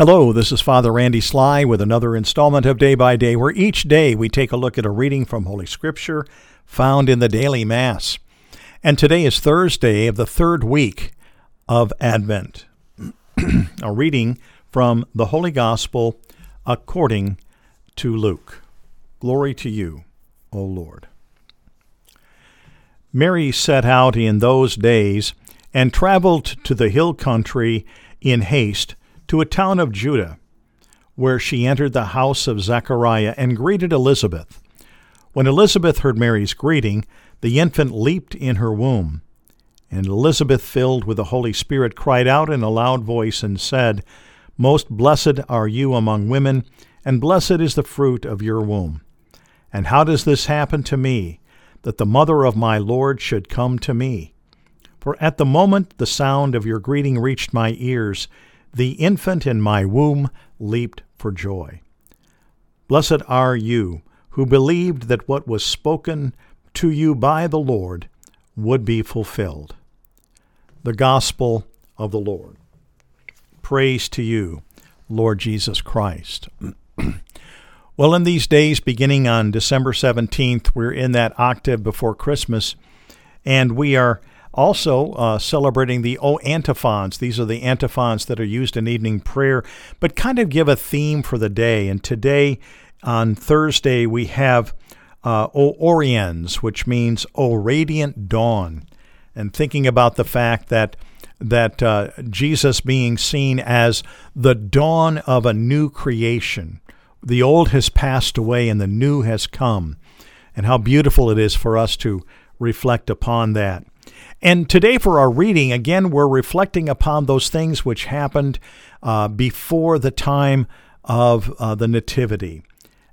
Hello, this is Father Randy Sly with another installment of Day by Day, where each day we take a look at a reading from Holy Scripture found in the daily Mass. And today is Thursday of the third week of Advent. a reading from the Holy Gospel according to Luke. Glory to you, O Lord. Mary set out in those days and traveled to the hill country in haste to a town of Judah, where she entered the house of Zechariah and greeted Elizabeth. When Elizabeth heard Mary's greeting, the infant leaped in her womb. And Elizabeth, filled with the Holy Spirit, cried out in a loud voice and said, Most blessed are you among women, and blessed is the fruit of your womb. And how does this happen to me, that the mother of my Lord should come to me? For at the moment the sound of your greeting reached my ears, the infant in my womb leaped for joy. Blessed are you who believed that what was spoken to you by the Lord would be fulfilled. The Gospel of the Lord. Praise to you, Lord Jesus Christ. well, in these days, beginning on December 17th, we're in that octave before Christmas, and we are also, uh, celebrating the O antiphons. These are the antiphons that are used in evening prayer, but kind of give a theme for the day. And today, on Thursday, we have uh, O Oriens, which means O radiant dawn. And thinking about the fact that that uh, Jesus being seen as the dawn of a new creation. The old has passed away and the new has come. And how beautiful it is for us to reflect upon that. And today, for our reading, again, we're reflecting upon those things which happened uh, before the time of uh, the Nativity.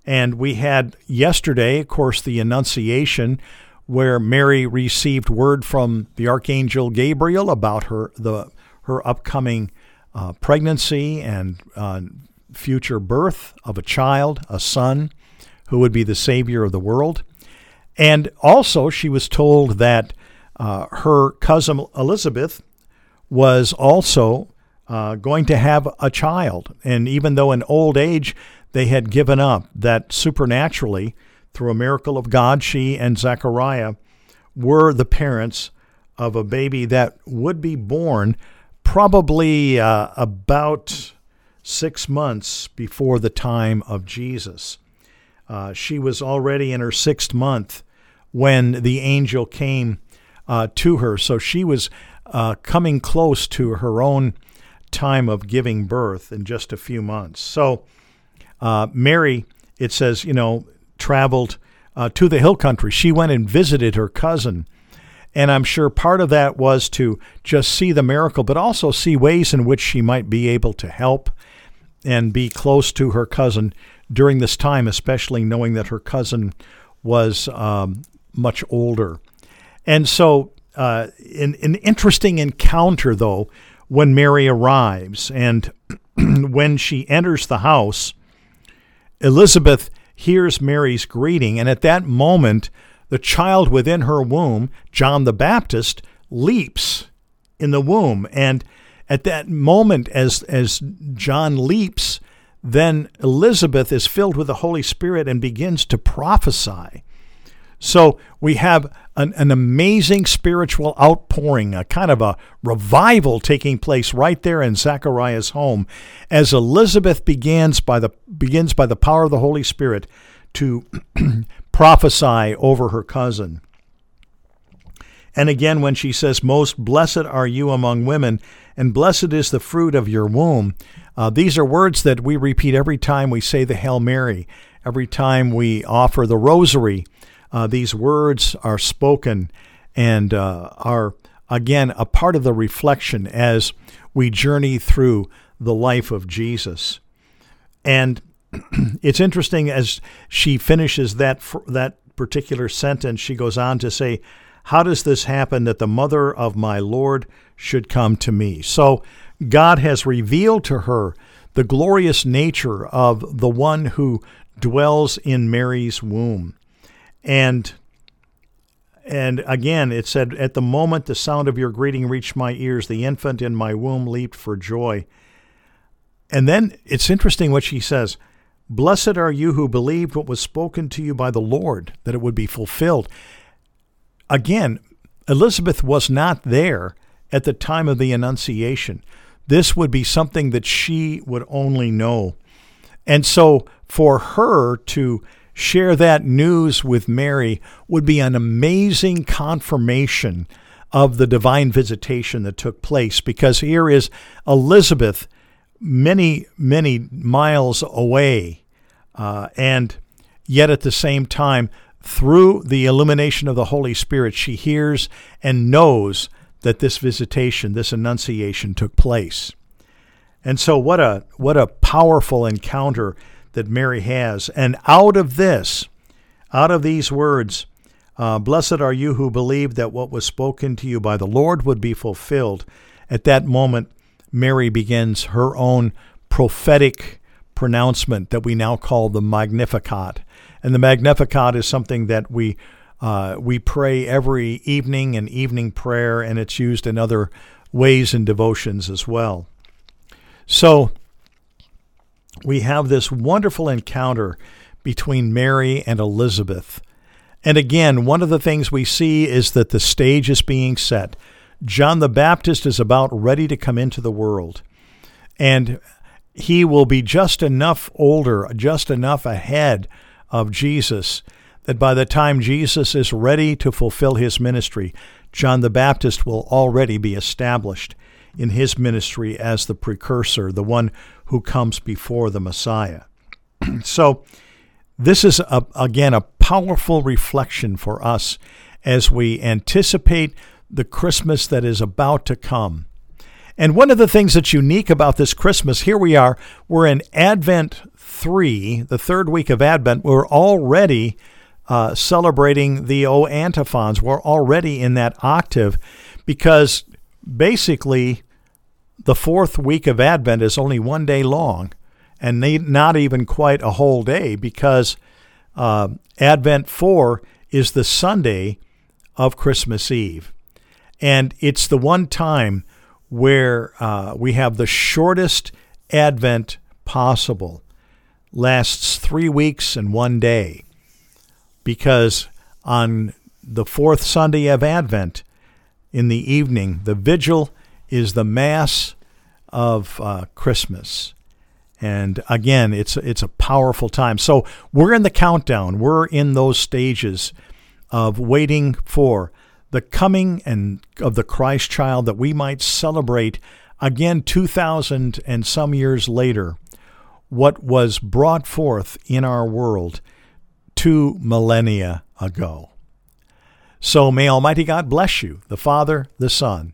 And we had yesterday, of course, the Annunciation, where Mary received word from the Archangel Gabriel about her, the, her upcoming uh, pregnancy and uh, future birth of a child, a son, who would be the Savior of the world. And also, she was told that uh, her cousin Elizabeth was also uh, going to have a child. And even though in old age they had given up, that supernaturally, through a miracle of God, she and Zechariah were the parents of a baby that would be born probably uh, about six months before the time of Jesus. Uh, she was already in her sixth month when the angel came uh, to her. So she was uh, coming close to her own time of giving birth in just a few months. So uh, Mary, it says, you know, traveled uh, to the hill country. She went and visited her cousin. And I'm sure part of that was to just see the miracle, but also see ways in which she might be able to help and be close to her cousin during this time, especially knowing that her cousin was um, much older. And so, uh, an, an interesting encounter, though, when Mary arrives. And when she enters the house, Elizabeth hears Mary's greeting. And at that moment, the child within her womb, John the Baptist, leaps in the womb. And at that moment, as, as John leaps, then Elizabeth is filled with the Holy Spirit and begins to prophesy. So we have an, an, amazing spiritual outpouring, a kind of a revival taking place right there in Zechariah's home, as Elizabeth begins by the begins by the power of the Holy Spirit to prophesy over her cousin. And again, when she says, Most blessed are you among women, and blessed is the fruit of your womb, uh, these are words that we repeat every time we say the Hail Mary, every time we offer the rosary uh, these words are spoken and uh, are, again, a part of the reflection as we journey through the life of Jesus. And it's interesting as she finishes that, that particular sentence, she goes on to say, How does this happen that the mother of my Lord should come to me? So God has revealed to her the glorious nature of the one who dwells in Mary's womb. And and again, it said, At the moment the sound of your greeting reached my ears, the infant in my womb leaped for joy. And then it's interesting what she says Blessed are you who believed what was spoken to you by the Lord, that it would be fulfilled. Again, Elizabeth was not there at the time of the Annunciation. This would be something that she would only know. And so for her to share that news with Mary would be an amazing confirmation of the divine visitation that took place because here is Elizabeth many, many miles away. Uh, and yet at the same time, through the illumination of the Holy Spirit, she hears and knows that this visitation, this annunciation took place. And so what a what a powerful encounter that Mary has. And out of this, out of these words, uh, blessed are you who believed that what was spoken to you by the Lord would be fulfilled. At that moment, Mary begins her own prophetic pronouncement that we now call the Magnificat. And the Magnificat is something that we uh, we pray every evening in evening prayer, and it's used in other ways and devotions as well. So we have this wonderful encounter between Mary and Elizabeth. And again, one of the things we see is that the stage is being set. John the Baptist is about ready to come into the world. And he will be just enough older, just enough ahead of Jesus that by the time Jesus is ready to fulfill his ministry, John the Baptist will already be established in his ministry as the precursor, the one who comes before the Messiah. so, this is, a, again, a powerful reflection for us as we anticipate the Christmas that is about to come. And one of the things that's unique about this Christmas, here we are, we're in Advent 3, the third week of Advent. We're already uh, celebrating the O antiphons. We're already in that octave because basically the fourth week of Advent is only one day long and not even quite a whole day because uh, Advent 4 is the Sunday of Christmas Eve. And it's the one time where uh, we have the shortest Advent possible. Lasts three weeks and one day. Because on the fourth Sunday of Advent, in the evening, the vigil is the Mass of uh, Christmas. And again, it's it's a powerful time. So we're in the countdown. We're in those stages of waiting for the coming and of the Christ child that we might celebrate again 2000 and some years later what was brought forth in our world two millennia ago. So may Almighty God bless you, the Father, the Son,